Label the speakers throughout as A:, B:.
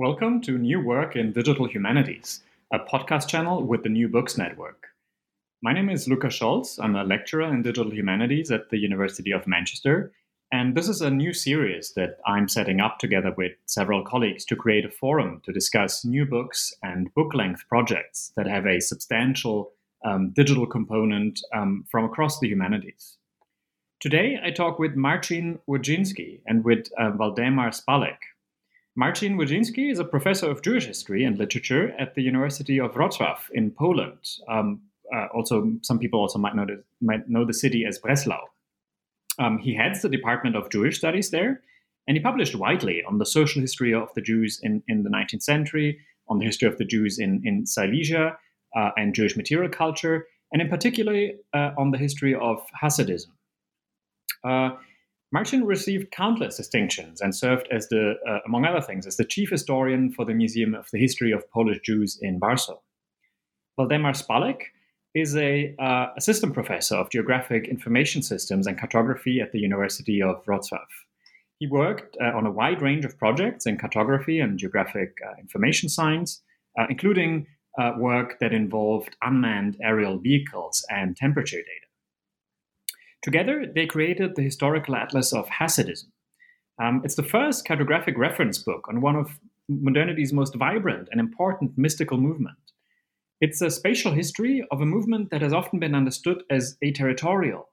A: Welcome to New Work in Digital Humanities, a podcast channel with the New Books Network. My name is Luca Scholz. I'm a lecturer in digital humanities at the University of Manchester, and this is a new series that I'm setting up together with several colleagues to create a forum to discuss new books and book length projects that have a substantial um, digital component um, from across the humanities. Today, I talk with Marcin Wodziński and with uh, Waldemar Spallek, Marcin Wodziński is a professor of Jewish history and literature at the University of Wrocław in Poland. Um, uh, also, some people also might know, the, might know the city as Breslau. Um, he heads the Department of Jewish Studies there, and he published widely on the social history of the Jews in, in the 19th century, on the history of the Jews in, in Silesia uh, and Jewish material culture, and in particular uh, on the history of Hasidism. Marcin received countless distinctions and served as the, uh, among other things, as the chief historian for the Museum of the History of Polish Jews in Warsaw. Waldemar Spallek is a uh, assistant professor of geographic information systems and cartography at the University of Wrocław. He worked uh, on a wide range of projects in cartography and geographic uh, information science, uh, including uh, work that involved unmanned aerial vehicles and temperature data. Together, they created the Historical Atlas of Hasidism. Um, it's the first cartographic reference book on one of modernity's most vibrant and important mystical movement. It's a spatial history of a movement that has often been understood as aterritorial.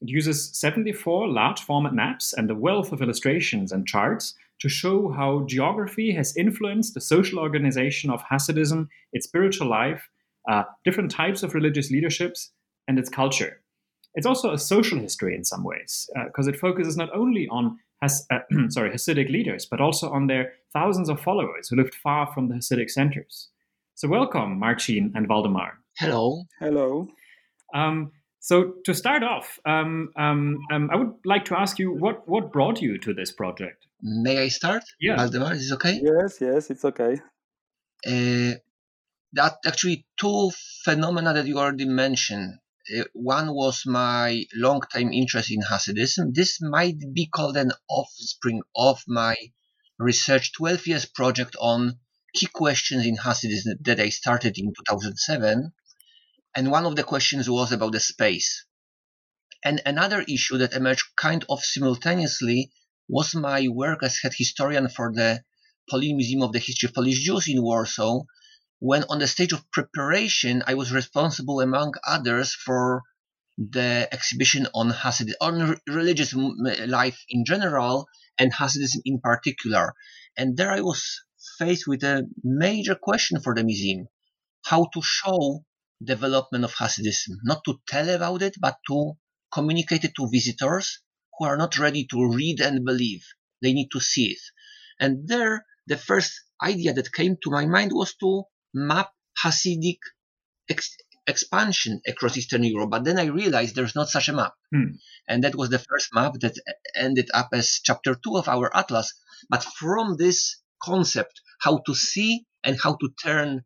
A: It uses 74 large format maps and a wealth of illustrations and charts to show how geography has influenced the social organization of Hasidism, its spiritual life, uh, different types of religious leaderships, and its culture. It's also a social history in some ways, because uh, it focuses not only on Has, uh, sorry Hasidic leaders, but also on their thousands of followers who lived far from the Hasidic centers. So, welcome, Marcin and Valdemar.
B: Hello.
C: Hello.
A: Um, so, to start off, um, um, um, I would like to ask you what, what brought you to this project?
B: May I start?
A: Yeah.
B: Waldemar, is it okay?
C: Yes, yes, it's okay.
B: Uh, that actually two phenomena that you already mentioned Uh, one was my long-time interest in Hasidism. This might be called an offspring of my research 12 years project on key questions in Hasidism that I started in 2007. And one of the questions was about the space. And another issue that emerged kind of simultaneously was my work as head historian for the Polish Museum of the History of Polish Jews in Warsaw, when on the stage of preparation, I was responsible, among others, for the exhibition on Hasidism, on religious life in general, and Hasidism in particular. And there I was faced with a major question for the museum: how to show development of Hasidism, not to tell about it, but to communicate it to visitors who are not ready to read and believe. They need to see it. And there, the first idea that came to my mind was to map Hasidic ex- expansion across Eastern Europe. But then I realized there's not such a map.
A: Hmm.
B: And that was the first map that ended up as chapter two of our atlas. But from this concept, how to see and how to turn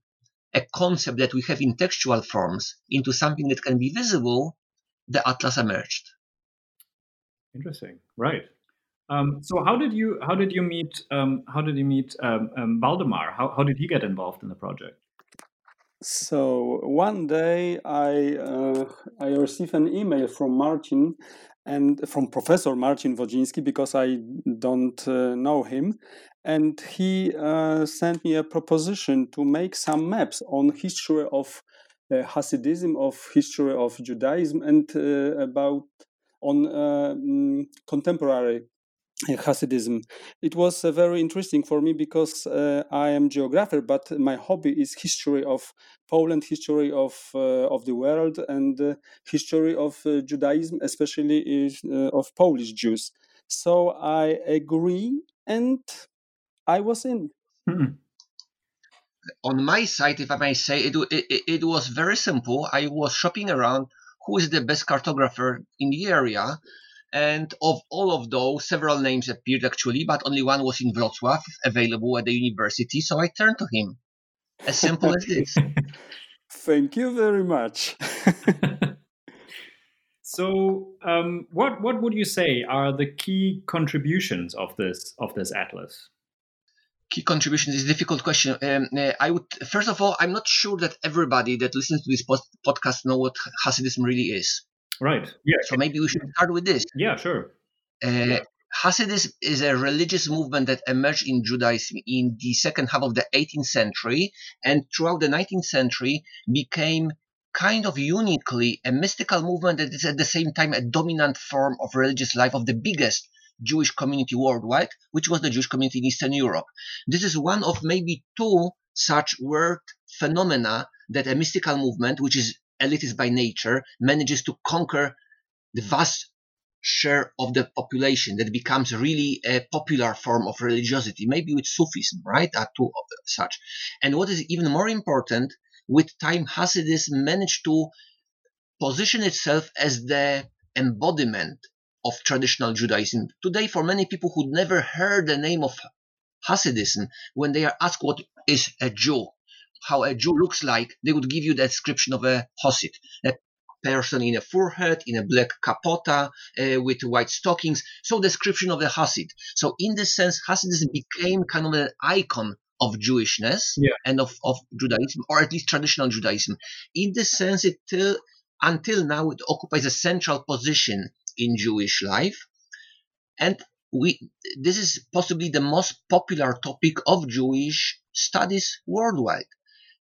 B: a concept that we have in textual forms into something that can be visible, the atlas emerged.
A: Interesting, right? Um, so how did you how did you meet um, how did you meet um, um, Waldemar? How how did he get involved in the project?
C: So one day I uh, I received an email from Martin and from Professor Martin Wodziński because I don't uh, know him, and he uh, sent me a proposition to make some maps on history of uh, Hasidism, of history of Judaism, and uh, about on uh, mm, contemporary Hasidism. It was uh, very interesting for me because uh, I am geographer, but my hobby is history of Poland, history of uh, of the world, and uh, history of uh, Judaism, especially is, uh, of Polish Jews. So I agree and I was in.
A: Hmm.
B: On my side, if I may say, it, it, it was very simple. I was shopping around who is the best cartographer in the area. And of all of those, several names appeared actually, but only one was in Wrocław available at the university. So I turned to him. As simple as this.
C: Thank you very much.
A: so, um, what what would you say are the key contributions of this of this atlas?
B: Key contributions is a difficult question. Um, uh, I would first of all, I'm not sure that everybody that listens to this post- podcast know what Hasidism really is.
A: Right. Yeah.
B: So maybe we should start with this.
A: Yeah, sure.
B: Uh, Hasidism is a religious movement that emerged in Judaism in the second half of the 18th century and throughout the 19th century became kind of uniquely a mystical movement that is at the same time a dominant form of religious life of the biggest Jewish community worldwide, which was the Jewish community in Eastern Europe. This is one of maybe two such world phenomena that a mystical movement, which is elitist by nature, manages to conquer the vast share of the population that becomes really a popular form of religiosity, maybe with Sufism, right? Are two of such. And what is even more important, with time, Hasidism managed to position itself as the embodiment of traditional Judaism. Today, for many people who never heard the name of Hasidism, when they are asked what is a Jew, how a Jew looks like, they would give you the description of a Hasid, a person in a forehead, in a black capota, uh, with white stockings. So description of the Hasid. So in this sense, Hasidism became kind of an icon of Jewishness
A: yeah.
B: and of, of Judaism, or at least traditional Judaism. In this sense, it till, until now it occupies a central position in Jewish life. And we this is possibly the most popular topic of Jewish studies worldwide, uh,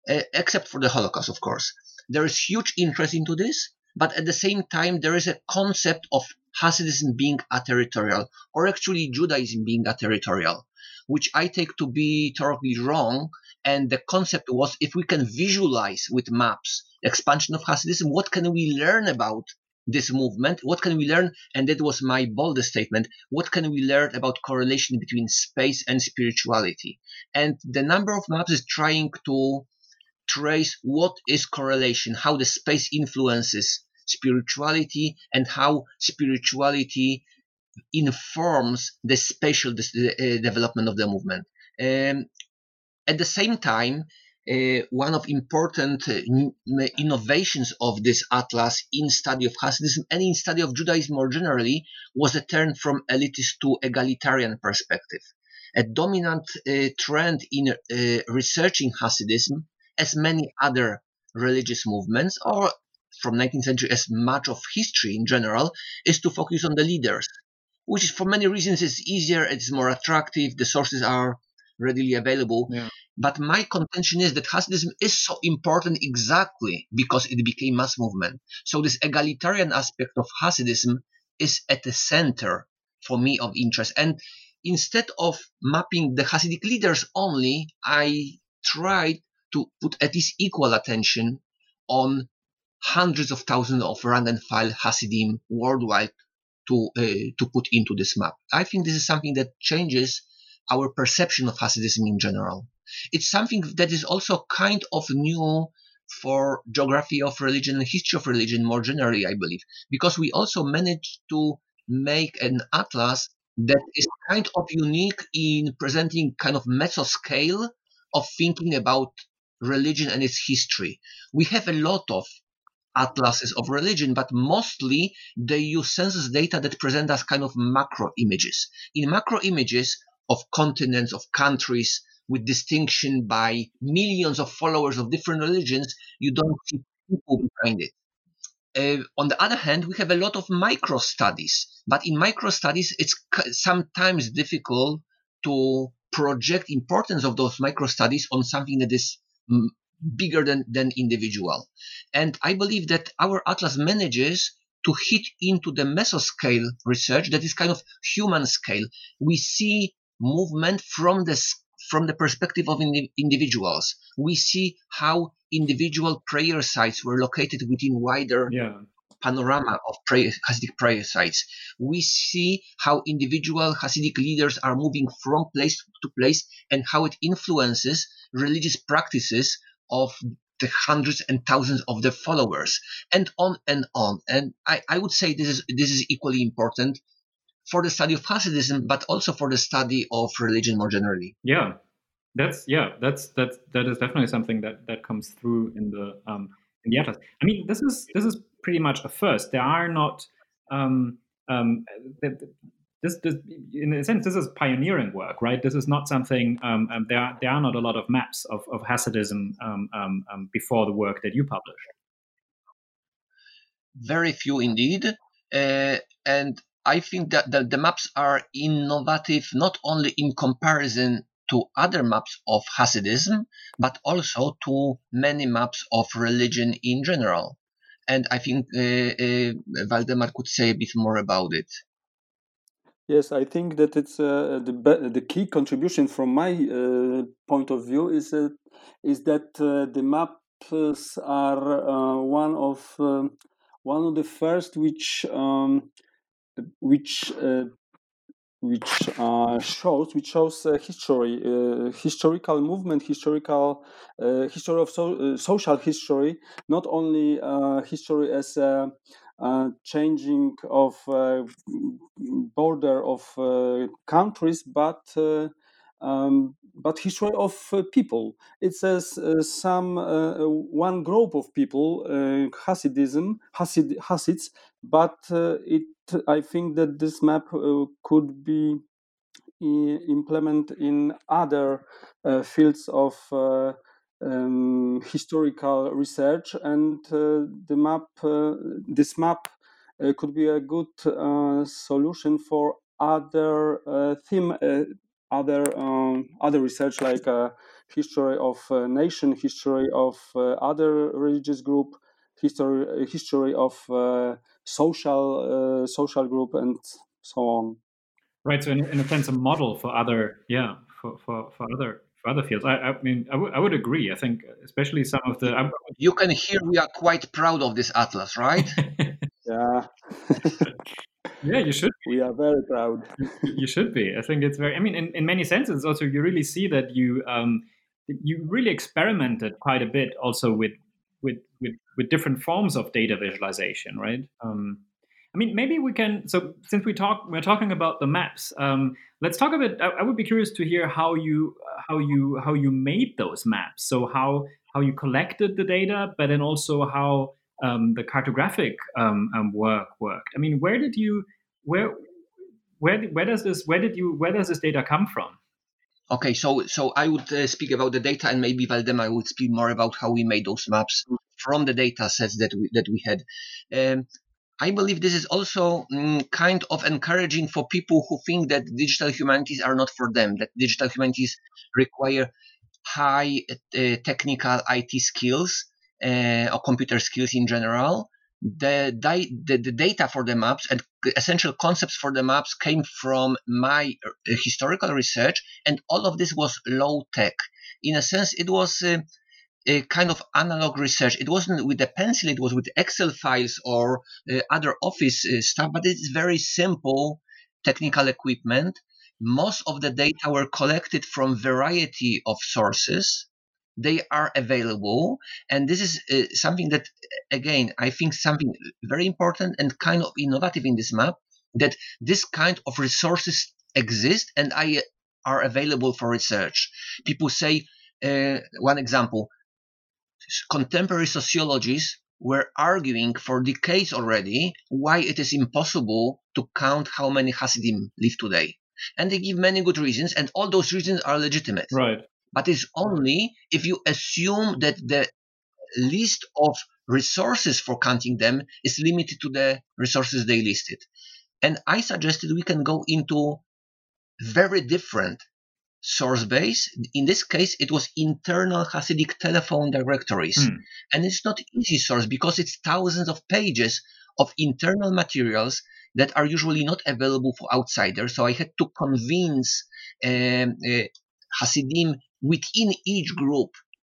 B: except for the Holocaust, of course. There is huge interest into this, but at the same time, there is a concept of Hasidism being a territorial, or actually Judaism being a territorial, which I take to be totally wrong. And the concept was if we can visualize with maps expansion of Hasidism, what can we learn about this movement? What can we learn? And that was my boldest statement. What can we learn about correlation between space and spirituality? And the number of maps is trying to trace what is correlation, how the space influences spirituality, and how spirituality informs the spatial uh, development of the movement. Um, at the same time, uh, one of important uh, innovations of this atlas in study of Hasidism and in study of Judaism more generally was a turn from elitist to egalitarian perspective. A dominant uh, trend in uh, researching Hasidism, as many other religious movements, or from 19th century as much of history in general, is to focus on the leaders, which is for many reasons is easier, it's more attractive, the sources are readily available.
A: Yeah.
B: But my contention is that Hasidism is so important exactly because it became mass movement. So this egalitarian aspect of Hasidism is at the center for me of interest. And instead of mapping the Hasidic leaders only, I tried to put at least equal attention on hundreds of thousands of rank and file Hasidim worldwide to uh, to put into this map. I think this is something that changes our perception of Hasidism in general. It's something that is also kind of new for geography of religion and history of religion more generally, I believe, because we also managed to make an atlas that is kind of unique in presenting kind of mesoscale of thinking about religion and its history. We have a lot of atlases of religion, but mostly they use census data that present us kind of macro images. In macro images of continents, of countries, with distinction by millions of followers of different religions, you don't see people behind it. Uh, on the other hand, we have a lot of micro studies, but in micro studies, it's sometimes difficult to project importance of those micro studies on something that is bigger than, than individual. And I believe that our atlas manages to hit into the mesoscale research that is kind of human scale. We see movement from the from the perspective of individuals. We see how individual prayer sites were located within wider
A: yeah.
B: Panorama of Hasidic prayer sites. We see how individual Hasidic leaders are moving from place to place and how it influences religious practices of the hundreds and thousands of their followers, and on and on. And I, I would say this is this is equally important for the study of Hasidism, but also for the study of religion more generally.
A: Yeah, that's yeah, that's that's that is definitely something that that comes through in the um, in the atlas. I mean, this is this is pretty much a first. There are not um, um, this, this, in a sense, this is pioneering work, right? This is not something. Um, um, there, are, there are not a lot of maps of, of Hasidism um, um, before the work that you published.
B: Very few indeed, uh, and I think that the, the maps are innovative not only in comparison to other maps of Hasidism, but also to many maps of religion in general. And I think uh, uh, Waldemar could say a bit more about it.
C: Yes, I think that it's uh, the the key contribution from my uh, point of view is uh, is that uh, the maps are one of um, one of the first which um, which uh, which shows which shows history historical movement historical history of so, social history not only history as a uh, changing of uh, border of uh, countries, but um, but history of uh, people. It says uh, some uh, one group of people, Hasidism, Hasid, Hasids, but it. I think that this map could be implemented in other fields of um, historical research, and uh, the map, uh, this map, uh, could be a good uh, solution for other uh, theme, uh, other um, other research like uh, history of uh, nation, history of uh, other religious group, history history of social social group, and so on.
A: Right. So, in, in a sense, a model for other, yeah, for, for, for other for other fields. I, I mean, I, w- I would agree. I think, especially some of the. I'm,
B: you can hear we are quite proud of this atlas, right?
C: yeah.
A: yeah, you should.
C: Be. We are very proud.
A: you should be. I think it's very. I mean, in, in many senses, also you really see that you um, you really experimented quite a bit also with with with with different forms of data visualization, right? Um, I mean, maybe we can. So, since we talk, we're talking about the maps. Um, let's talk a bit. I, I, would be curious to hear how you how you how you made those maps. So how how you collected the data, but then also how um, the cartographic um, um work worked. I mean, where did you where where where does this where did you where does this data come from?
B: Okay, so so I would uh, speak about the data, and maybe Waldemar would speak more about how we made those maps from the data sets that we that we had. Um, I believe this is also mm, kind of encouraging for people who think that digital humanities are not for them, that digital humanities require high uh, technical IT skills or computer skills in general. The, di- the, the, data for the maps and essential concepts for the maps came from my uh, historical research, and all of this was low tech. In a sense, it was uh, a kind of analog research. It wasn't with a pencil, it was with Excel files or uh, other office uh, stuff, but it's very simple technical equipment. Most of the data were collected from variety of sources. They are available, and this is uh, something that, again, I think something very important and kind of innovative in this map. That this kind of resources exist and I are available for research. People say, uh, one example, contemporary sociologists were arguing for decades already why it is impossible to count how many Hasidim live today. And they give many good reasons, and all those reasons are legitimate.
A: Right.
B: But it's only if you assume that the list of resources for counting them is limited to the resources they listed. And I suggested we can go into very different source base. In this case, it was internal Hasidic telephone directories. Mm. And it's not easy source because it's thousands of pages of internal materials that are usually not available for outsiders. So I had to convince um, uh, Hasidim within each group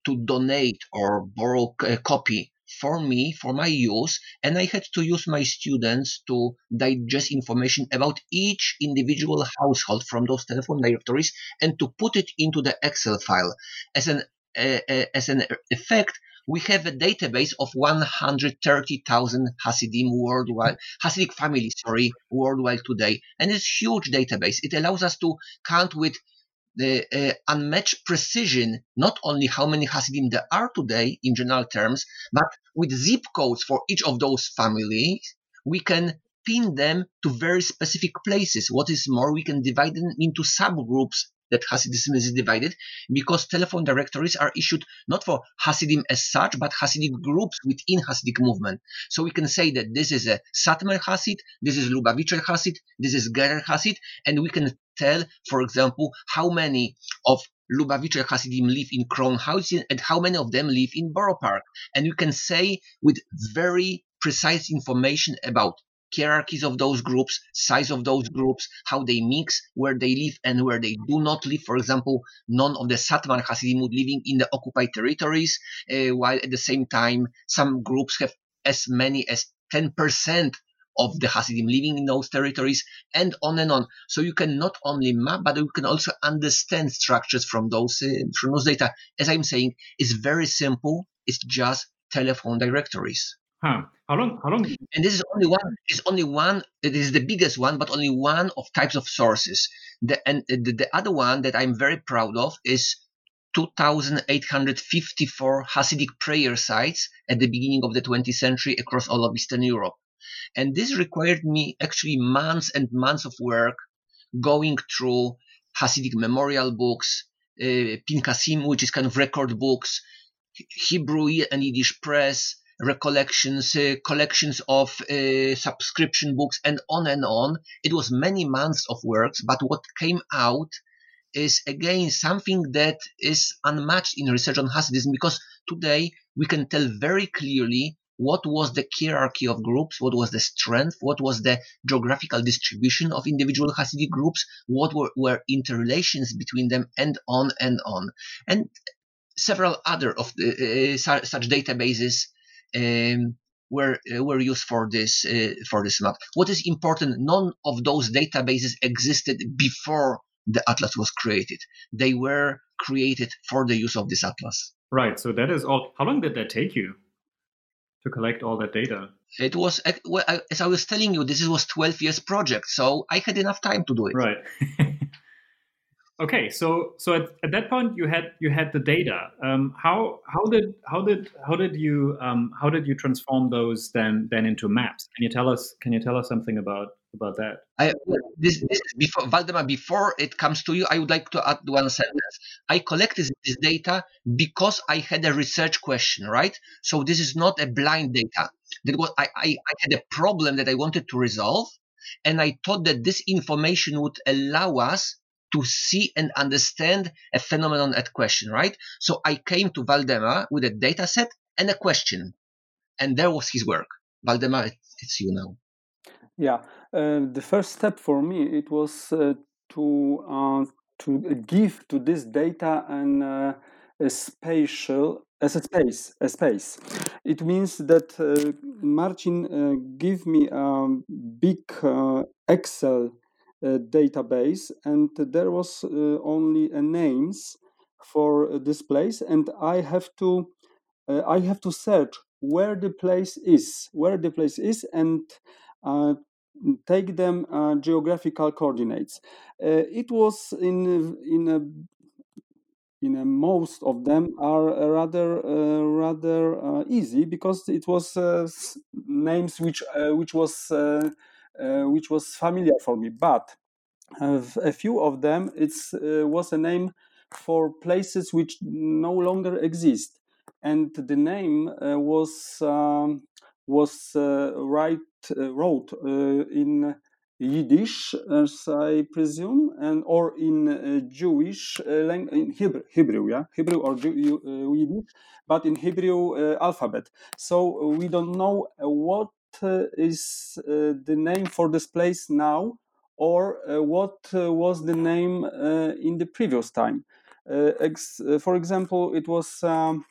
B: to donate or borrow a copy for me, for my use, and I had to use my students to digest information about each individual household from those telephone directories and to put it into the Excel file. As an uh, as an effect, we have a database of 130,000 Hasidim worldwide, Hasidic families, sorry, worldwide today. And it's huge database. It allows us to count with the uh, unmatched precision, not only how many Hasidim there are today in general terms, but with zip codes for each of those families, we can pin them to very specific places. What is more, we can divide them into subgroups that Hasidism is divided because telephone directories are issued not for Hasidim as such, but Hasidic groups within Hasidic movement. So we can say that this is a Satmar Hasid, this is Lubavitcher Hasid, this is Gerer Hasid, and we can tell, for example, how many of Lubavitcher Hasidim live in Crown Heights and how many of them live in Borough Park. And you can say with very precise information about hierarchies of those groups, size of those groups, how they mix, where they live and where they do not live. For example, none of the Hasidim would living in the occupied territories, uh, while at the same time some groups have as many as 10% of the Hasidim living in those territories, and on and on. So you can not only map, but you can also understand structures from those uh, from those data. As I'm saying, it's very simple. It's just telephone directories.
A: Huh. How long? How long?
B: And this is only one. It's only one. It is the biggest one, but only one of types of sources. The, and the, the other one that I'm very proud of is 2,854 Hasidic prayer sites at the beginning of the 20th century across all of Eastern Europe. And this required me actually months and months of work going through Hasidic memorial books, uh, Pinkasim, which is kind of record books, Hebrew and Yiddish press, recollections, uh, collections of uh, subscription books, and on and on. It was many months of works, but what came out is again something that is unmatched in research on Hasidism because today we can tell very clearly what was the hierarchy of groups, what was the strength, what was the geographical distribution of individual Hasidic groups, what were, were interrelations between them, and on and on. And several other of the, uh, such databases um, were uh, were used for this uh, for this map. What is important? None of those databases existed before the atlas was created. They were created for the use of this atlas.
A: Right. So that is all. How long did that take you to collect all that data?
B: It was well, as I was telling you, this was 12 years project, so I had enough time to do it.
A: Right. Okay, so so at, at that point you had you had the data. Um, how how did how did how did you um, how did you transform those then then into maps? Can you tell us Can you tell us something about about that?
B: I, this, this before Valdemar. Before it comes to you, I would like to add one sentence. I collected this data because I had a research question, right? So this is not a blind data. That was I, I, I had a problem that I wanted to resolve, and I thought that this information would allow us to see and understand a phenomenon at question, right? So I came to Valdemar with a data set and a question, and there was his work. Valdemar, it's you now.
C: Yeah, uh, the first step for me it was uh, to uh, to give to this data an uh, a spatial as a space a space. It means that uh, Marcin uh, give me a big Excel database, and there was uh, only a names for this place, and I have to uh, I have to search where the place is, where the place is, and uh, take them uh, geographical coordinates. Uh, it was in in a in a, most of them are rather uh, rather easy because it was names which which was uh, which was familiar for me. But uh, a few of them, it uh, was a name for places which no longer exist, and the name was um, was right wrote in Yiddish, as I presume, and or in uh, Jewish uh, language, in Hebrew, Hebrew, yeah, Hebrew or Jew, uh, Yiddish, but in Hebrew alphabet. So we don't know what uh, is uh, the name for this place now, or uh, what was the name in the previous time. Ex- for example, it was um,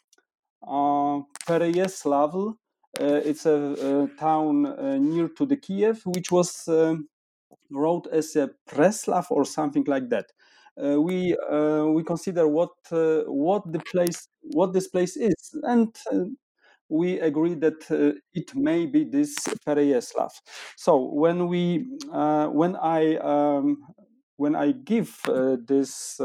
C: uh, it's a, a town near to the Kiev, which was um, wrote as a Preslav or something like that. Uh, we uh, we consider what uh, what the place what this place is, and we agree that uh, it may be this Pereyaslav. So when we uh, when I um, when I give uh, this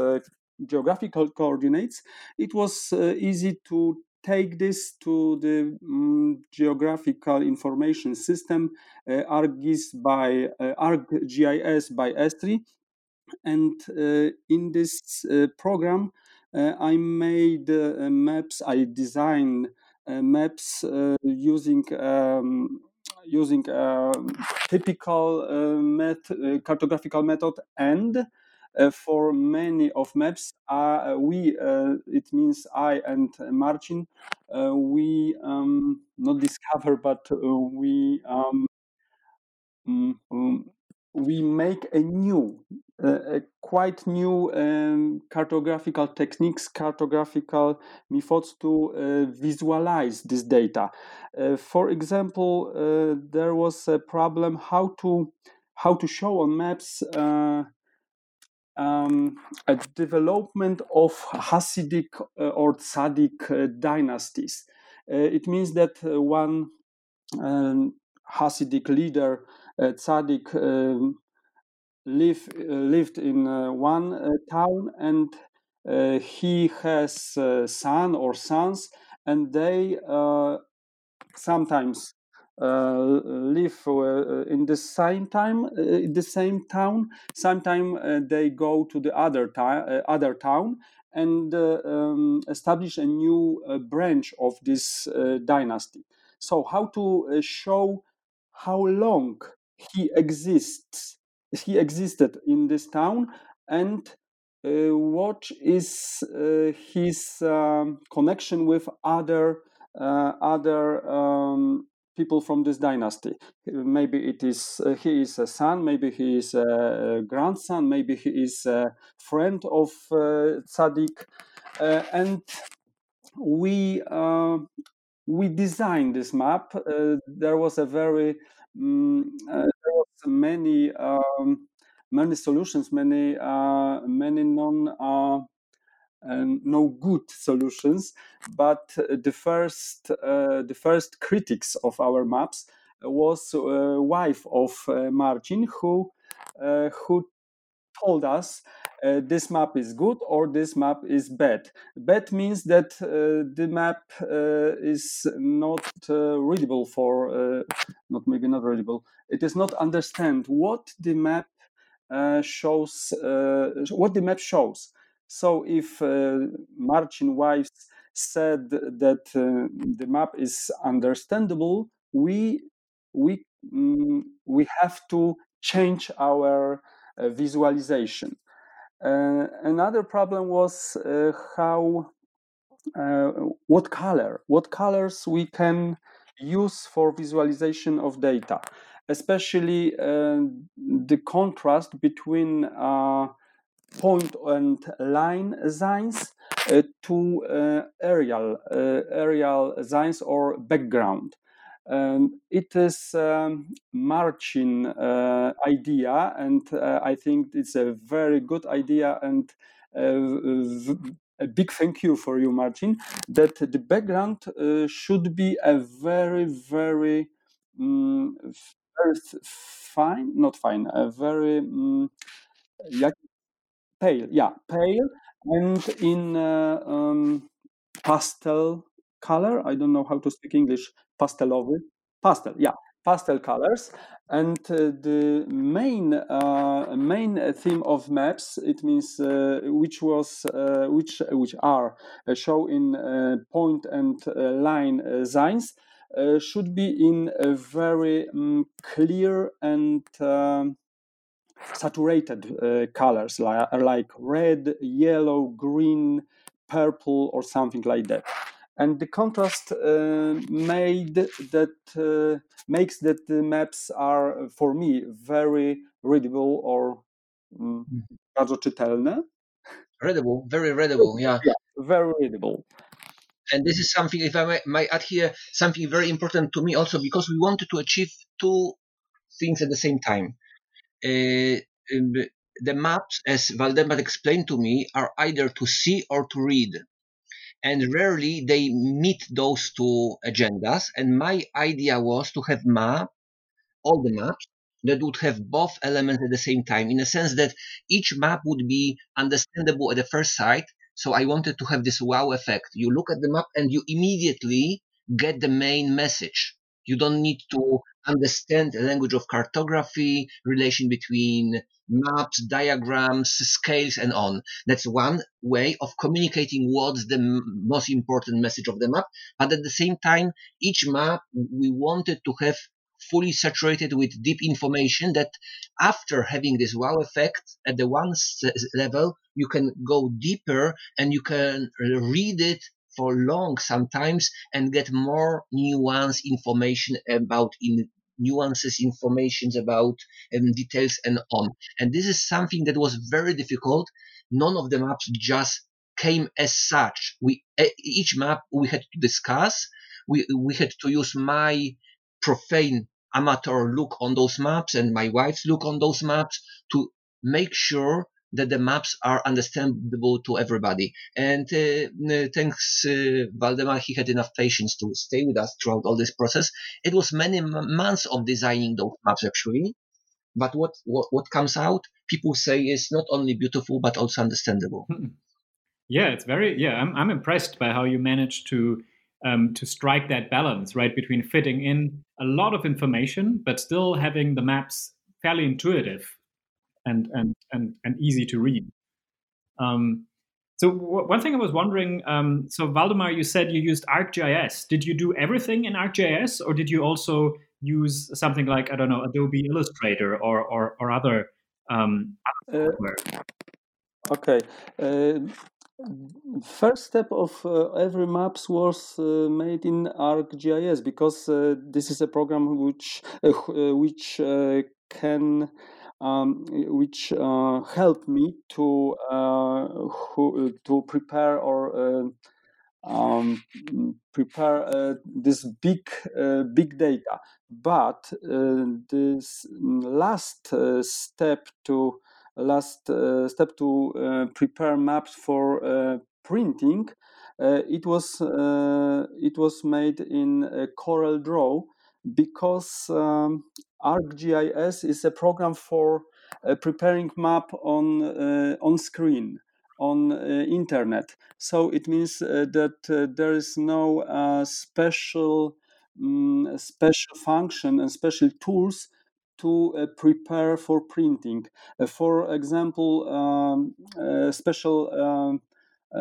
C: geographical coordinates, it was easy to take this to the um, geographical information system uh, ArcGIS by uh, ArcGIS by Esri, and uh, in this uh, program, uh, I made maps. I designed maps using um, using typical met- cartographical method. And uh, for many of maps, uh, we uh, it means I and Marcin, we um, not discover, but we um, um, we make a new, uh, a quite new um, cartographical techniques, cartographical methods to uh, visualize this data. Uh, for example, there was a problem how to how to show on maps um, a development of Hasidic uh, or Tzaddik uh, dynasties. Uh, it means that one um, Hasidic leader, Tzaddik, um, live, lived in one town and he has son or sons, and they sometimes uh, live uh, in the same time uh, the same town. Sometimes they go to the other town, other town, and um, establish a new branch of this dynasty. So, how to show how long he exists? He existed in this town, and uh, what is uh, his um, connection with other uh, other um, people from this dynasty. Maybe it is uh, he is a son, maybe he is a grandson, maybe he is a friend of uh, Tzaddik, uh, and we uh, we designed this map. There was a very um, there was many um, many solutions, many many non and no good solutions. But the first uh, the first critics of our maps was uh, wife of uh, Marcin, who who told us uh, this map is good or this map is bad. Bad means that uh, the map uh, is not readable for, not maybe not readable. It is not understand what the map shows, what the map shows. So if uh, Marcin Weiss said that uh, the map is understandable, we we mm, we have to change our uh, visualization. Uh, another problem was uh, how uh, what color what colors we can use for visualization of data, especially the contrast between point and line signs uh, to uh, aerial uh, aerial signs or background. Um, it is um, Marcin uh, idea, and uh, I think it's a very good idea and uh, a big thank you for you, Martin. That the background should be a very, very, um, very fine, not fine, a very um, pale yeah pale and in uh, um, pastel color i don't know how to speak english pastelowy pastel yeah pastel colors and uh, the main uh, main theme of maps it means uh, which was uh, which which are uh, show in point and line signs should be in a very um, clear and um, saturated uh, colors like, like red, yellow, green, purple, or something like that. And the contrast uh, made that uh, makes that the maps are for me very readable or um, bardzo czytelne.
B: Readable, very readable, yeah.
C: yeah. Very readable.
B: and this is something, if I may, might add here, something very important to me also because we wanted to achieve two things at the same time. Uh, um, the maps, as Valdemar explained to me, are either to see or to read. And rarely they meet those two agendas. And my idea was to have map, all the maps, that would have both elements at the same time, in a sense that each map would be understandable at the first sight. So I wanted to have this wow effect. You look at the map and you immediately get the main message. You don't need to understand the language of cartography, relation between maps, diagrams, scales, and on. That's one way of communicating what's the most important message of the map. But at the same time, each map we wanted to have fully saturated with deep information that after having this wow effect at the one level, you can go deeper and you can read it for long sometimes and get more nuanced information about in nuances, informations about um, details and on. And this is something that was very difficult. None of the maps just came as such. We each map we had to discuss. We we had to use my profane amateur look on those maps and my wife's look on those maps to make sure that the maps are understandable to everybody. And uh, thanks, uh, Waldemar, he had enough patience to stay with us throughout all this process. It was many months of designing those maps, actually. But what, what, what comes out, people say is not only beautiful, but also understandable.
A: Yeah, it's very, yeah, I'm, I'm impressed by how you managed to um, to strike that balance, right, between fitting in a lot of information, but still having the maps fairly intuitive and and and, and easy to read. Um, so w- one thing I was wondering, um, so Valdemar, you said you used ArcGIS. Did you do everything in ArcGIS, or did you also use something like I don't know Adobe Illustrator or or, or other um, uh,
C: okay. Uh, first step of uh, every maps was uh, made in ArcGIS because uh, this is a program which uh, which can um, which uh, helped me to uh, who, to prepare or uh, um, prepare uh, this big uh, big data. But uh, this last step to last step to prepare maps for printing, it was it was made in Corel Draw because um, ArcGIS is a program for uh, preparing map on uh, on screen on uh, internet. So it means uh, that uh, there is no uh, special um, special function and special tools to prepare for printing. for example, um, special um,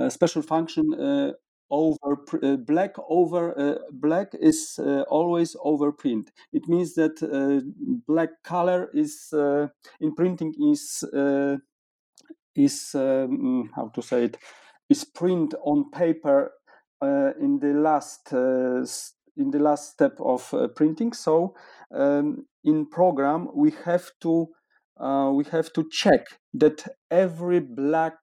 C: special function over uh, black over uh, black is uh, always over print it means that uh, black color is uh, in printing is uh, is um, how to say it is print on paper in the last in the last step of printing. So um, in program we have to we have to check that every black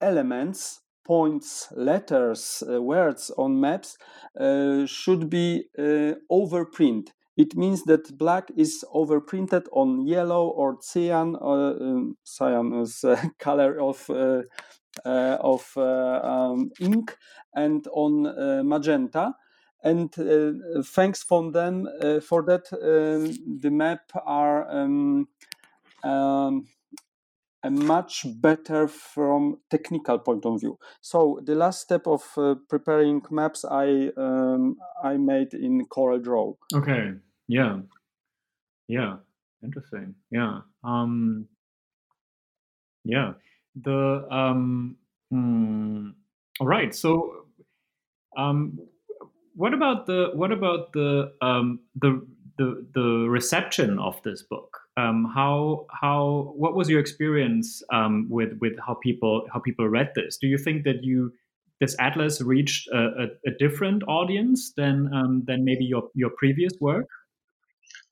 C: elements points, letters, uh, words on maps uh, should be uh, overprint. It means that black is overprinted on yellow or cyan. Or, um, cyan is color of uh, uh, of uh, um, ink, and on magenta. And thanks from them for that, um, the map are um, um much better from technical point of view. So the last step of uh, preparing maps I um, I made in Corel Draw.
A: Okay. Yeah. Yeah. Interesting. Yeah. Um, yeah. The um, hmm, all right. So um, what about the what about the um, the the the reception of this book? Um, how how what was your experience um, with with how people how people read this? Do you think that you this atlas reached a, a, a different audience than um, than maybe your your previous work?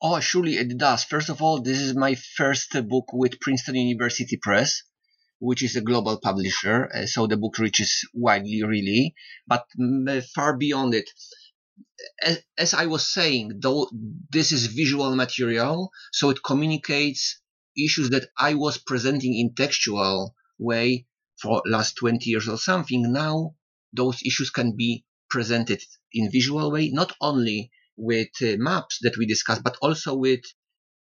B: Oh, surely it does. First of all, this is my first book with Princeton University Press, which is a global publisher. Uh, so the book reaches widely, really, but mm, far beyond it. As, as, I was saying, though this is visual material, so it communicates issues that I was presenting in textual way for last 20 years or something. Now those issues can be presented in visual way, not only with uh, maps that we discussed, but also with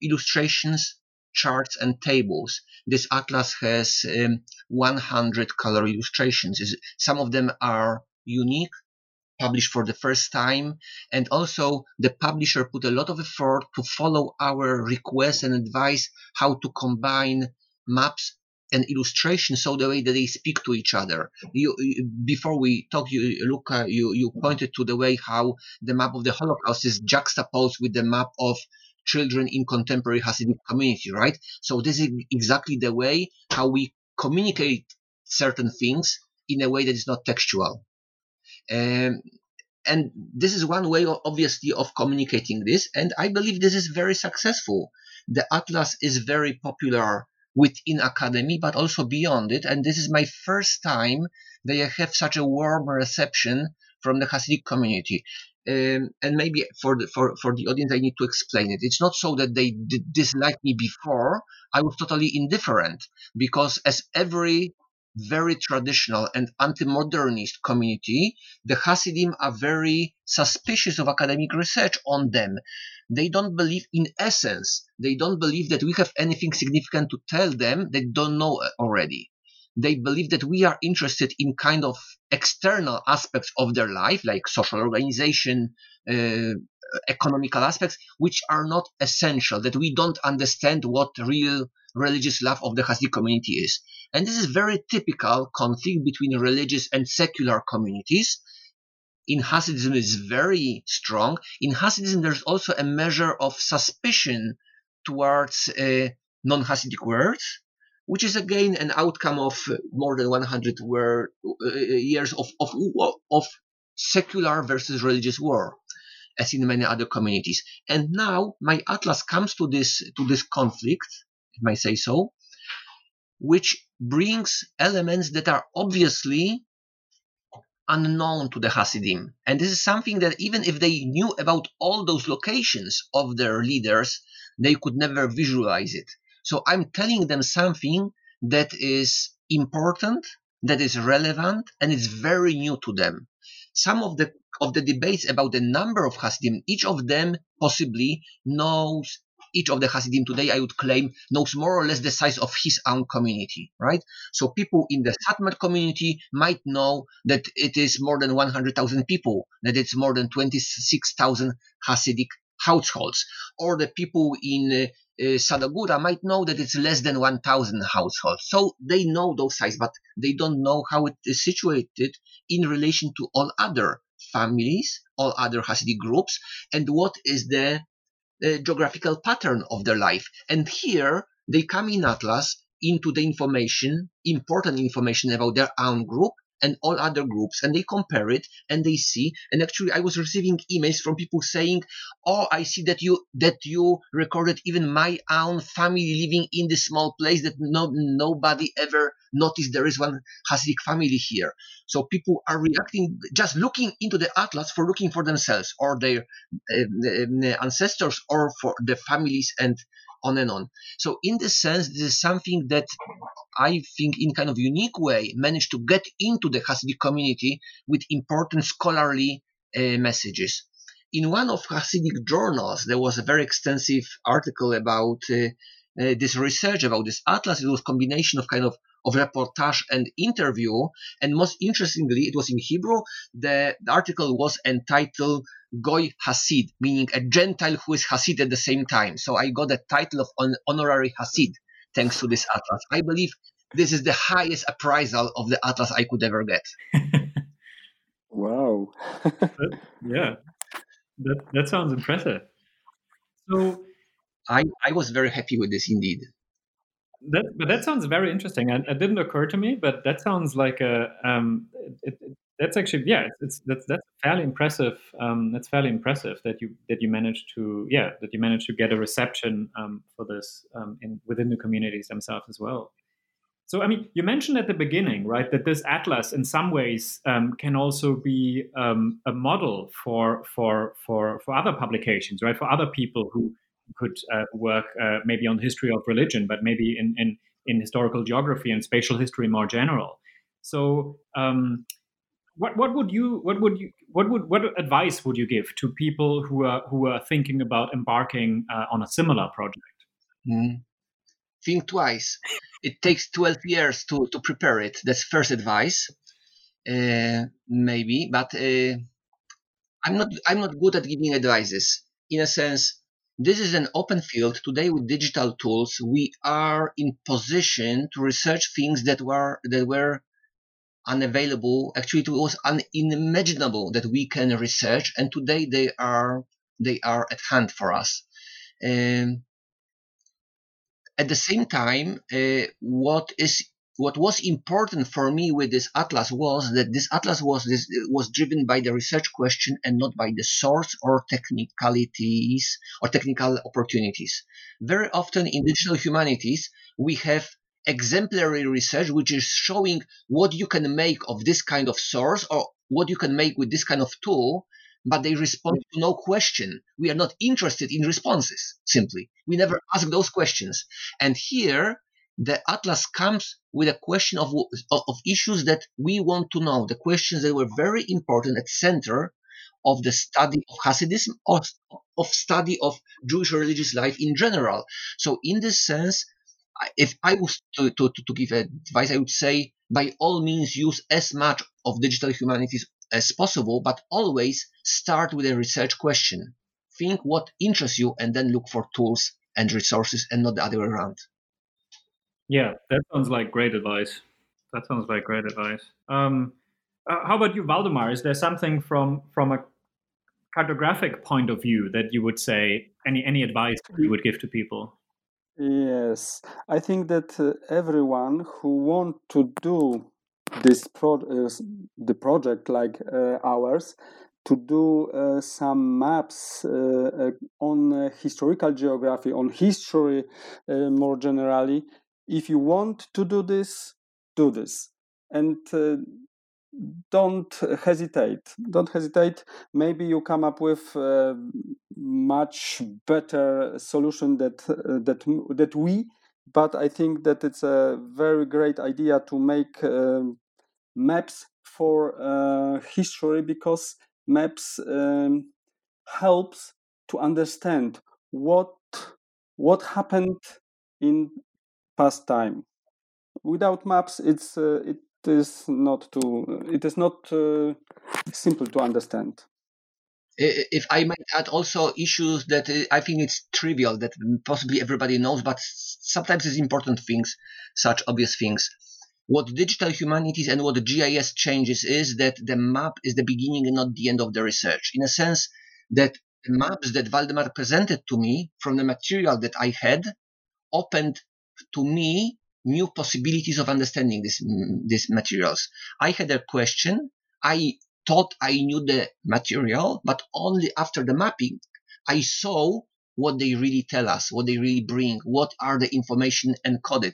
B: illustrations, charts, and tables. This atlas has um, 100 color illustrations. Some of them are unique, published for the first time, and also the publisher put a lot of effort to follow our requests and advice how to combine maps and illustration so the way that they speak to each other. You, before we talk, you, Luca, you, you pointed to the way how the map of the Holocaust is juxtaposed with the map of children in contemporary Hasidic community, right? So this is exactly the way how we communicate certain things in a way that is not textual. Um, and this is one way, obviously, of communicating this. And I believe this is very successful. The Atlas is very popular within academy, but also beyond it. And this is my first time that I have such a warm reception from the Hasidic community. Um, and maybe for the for, for the audience, I need to explain it. It's not so that they disliked me before. I was totally indifferent because, as every very traditional and anti-modernist community, the Hasidim are very suspicious of academic research on them. They don't believe in essence. They don't believe that we have anything significant to tell them they don't know already. They believe that we are interested in kind of external aspects of their life, like social organization, uh, economical aspects, which are not essential, that we don't understand what real religious life of the Hasidic community is. And this is very typical conflict between religious and secular communities. In Hasidism is very strong. In Hasidism, there's also a measure of suspicion towards uh, non-Hasidic words, which is again an outcome of more than 100 word, uh, years of, of, of secular versus religious war as in many other communities. And now my atlas comes to this to this conflict, if I say so, which brings elements that are obviously unknown to the Hasidim. And this is something that even if they knew about all those locations of their leaders, they could never visualize it. So I'm telling them something that is important, that is relevant, and it's very new to them. Some of the of the debates about the number of Hasidim, each of them possibly knows each of the Hasidim today, I would claim, knows more or less the size of his own community, right? So people in the Satmar community might know that it is more than 100,000 people, that it's more than 26,000 Hasidic households, or the people in uh, Sadagura might know that it's less than 1,000 households. So they know those size, but they don't know how it is situated in relation to all other families, all other Hasidic groups, and what is the uh, geographical pattern of their life. And here they come in Atlas into the information, important information about their own group and all other groups and they compare it and they see and actually i was receiving emails from people saying oh i see that you that you recorded even my own family living in this small place that no, nobody ever noticed there is one hasidic family here. So people are reacting just looking into the atlas for looking for themselves or their uh, ancestors or for the families and on and on. So in this sense, this is something that I think in kind of unique way managed to get into the Hasidic community with important scholarly uh, messages. In one of Hasidic journals, there was a very extensive article about uh, uh, this research about this atlas. It was combination of kind of of reportage and interview. And most interestingly, it was in Hebrew. The, the article was entitled Goy Hasid, meaning a Gentile who is Hasid at the same time. So I got the title of hon- honorary Hasid thanks to this atlas. I believe this is the highest appraisal of the atlas I could ever get.
C: wow.
A: yeah, that, that sounds impressive. So
B: I, I was very happy with this indeed.
A: That, but that sounds very interesting. It didn't occur to me, but that sounds like a um, it, it, that's actually yeah, it's, it's that's that's fairly impressive. Um, that's fairly impressive that you that you managed to yeah that you managed to get a reception um, for this um, in within the communities themselves as well. So, I mean, you mentioned at the beginning, right, that this atlas, in some ways, um, can also be um, a model for for for for other publications, right, for other people who could uh, work uh, maybe on the history of religion, but maybe in, in in historical geography and spatial history more general. So, um, what what would you what would you what would what advice would you give to people who are who are thinking about embarking uh, on a similar project?
B: Mm. Think twice it takes 12 years to, to prepare it. That's first advice, uh, maybe. But uh, I'm not I'm not good at giving advices. In a sense, this is an open field. Today, with digital tools, we are in position to research things that were that were unavailable. Actually, it was unimaginable that we can research, and today they are they are at hand for us. Um, at the same time, uh, what is what was important for me with this atlas was that this atlas was this was driven by the research question and not by the source or technicalities or technical opportunities. Very often in digital humanities, we have exemplary research which is showing what you can make of this kind of source or what you can make with this kind of tool but they respond to no question. We are not interested in responses, simply. We never ask those questions. And here, the atlas comes with a question of, of issues that we want to know, the questions that were very important at center of the study of Hasidism, of, of study of Jewish religious life in general. So in this sense, if I was to, to, to give advice, I would say by all means use as much of digital humanities as possible, but always start with a research question. Think what interests you and then look for tools and resources and not the other way around.
A: Yeah, that sounds like great advice. That sounds like great advice. Um, uh, how about you, Waldemar? Is there something from from a cartographic point of view that you would say any any advice you would give to people?
C: Yes, I think that uh, everyone who want to do this pro- uh, the project like uh, ours to do uh, some maps uh, uh, on uh, historical geography on history more generally if you want to do this do this. And don't hesitate. Don't hesitate. Maybe you come up with a much better solution that that that we but I think that it's a very great idea to make uh, maps for uh, history because maps um, helps to understand what what happened in past time. Without maps, it's uh, it is not too it is not uh, simple to understand
B: if I might add also issues that uh, I think it's trivial that possibly everybody knows, but sometimes it's important things, such obvious things. What digital humanities and what GIS changes is that the map is the beginning and not the end of the research. In a sense that the maps that Waldemar presented to me from the material that I had opened to me new possibilities of understanding this, mm, these materials. I had a question. I thought I knew the material, but only after the mapping, I saw what they really tell us, what they really bring, what are the information encoded.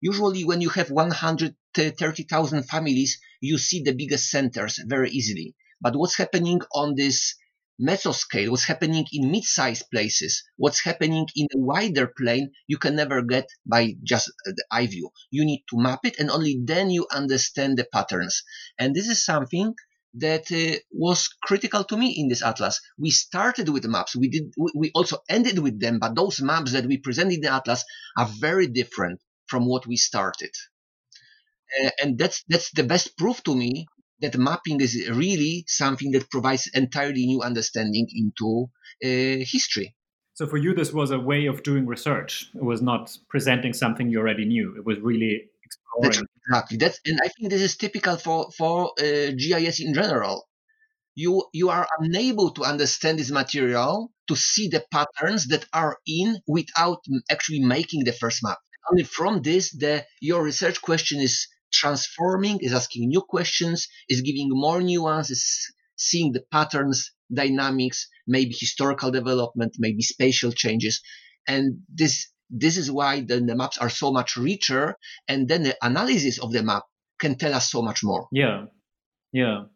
B: Usually, when you have 130,000 families, you see the biggest centers very easily. But what's happening on this mesoscale, what's happening in mid-sized places, what's happening in a wider plane, you can never get by just the eye view. You need to map it, and only then you understand the patterns. And this is something that uh, was critical to me in this atlas. We started with maps. We did. We also ended with them, but those maps that we presented in the atlas are very different from what we started. Uh, and that's that's the best proof to me that mapping is really something that provides entirely new understanding into uh, history.
A: So for you, this was a way of doing research. It was not presenting something you already knew. It was really
B: that's exactly. That's and I think this is typical for for uh, GIS in general. You you are unable to understand this material to see the patterns that are in without actually making the first map. Only from this, the your research question is transforming, is asking new questions, is giving more nuance, is seeing the patterns, dynamics, maybe historical development, maybe spatial changes, and this This is why the, the maps are so much richer, and then the analysis of the map can tell us so much more.
A: Yeah, yeah.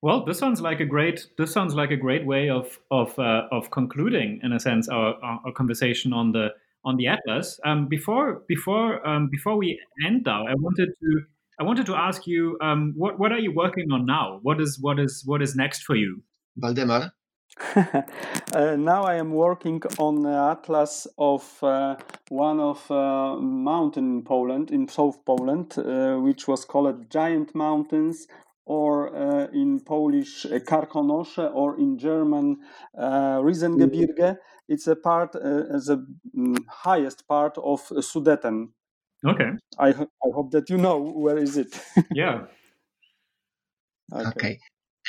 A: Well, this sounds like a great this sounds like a great way of of uh, of concluding, in a sense, our, our conversation on the on the atlas. Um, before before um, before we end, though, I wanted to I wanted to ask you um, what what are you working on now? What is what is what is next for you,
B: Waldemar?
C: uh, now I am working on the atlas of uh, one of uh, mountain in Poland, in South Poland, uh, which was called Giant Mountains or uh, in Polish uh, Karkonosze, or in German uh, Riesengebirge. It's a part, uh, the mm, highest part of Sudeten.
A: Okay.
C: I, I hope that you know where is it.
A: yeah.
B: Okay. okay.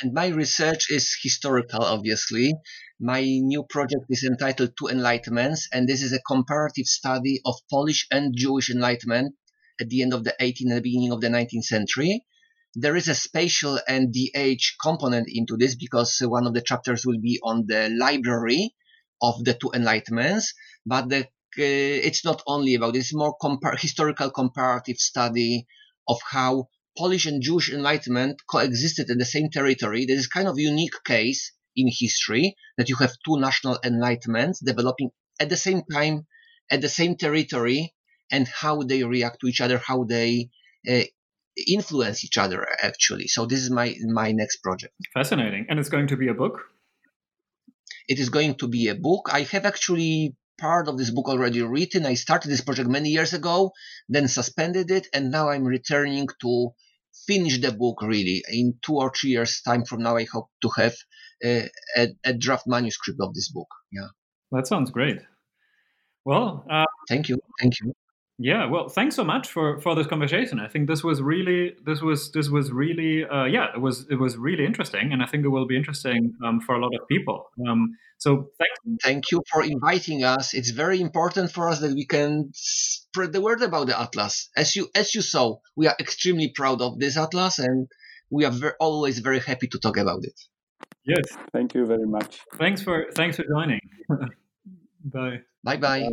B: And my research is historical, obviously. My new project is entitled Two Enlightenments, and this is a comparative study of Polish and Jewish Enlightenment at the end of the 18th and the beginning of the 19th century there is a spatial and age component into this because one of the chapters will be on the library of the two enlightenments but the, uh, it's not only about this more compar- historical comparative study of how polish and jewish enlightenment coexisted in the same territory. This is kind of unique case in history that you have two national enlightenments developing at the same time at the same territory and how they react to each other how they uh, influence each other actually. So this is my my next project.
A: Fascinating. And it's going to be a book?
B: It is going to be a book. I have actually part of this book already written. I started this project many years ago then suspended it and now i'm returning to finish the book really in two or three years time from now i hope to have a, a, a draft manuscript of this book. Yeah.
A: That sounds great. Well uh,
B: thank you. Thank you
A: yeah, well, thanks so much for for this conversation. I think this was really this was this was really uh, yeah it was it was really interesting, and I think it will be interesting um, for a lot of people. Um, so thanks.
B: Thank you for inviting us. It's very important for us that we can spread the word about the atlas. As you as you saw, we are extremely proud of this atlas, and we are very, always very happy to talk about it.
A: Yes,
C: thank you very much.
A: Thanks for thanks for joining. bye.
B: Bye bye.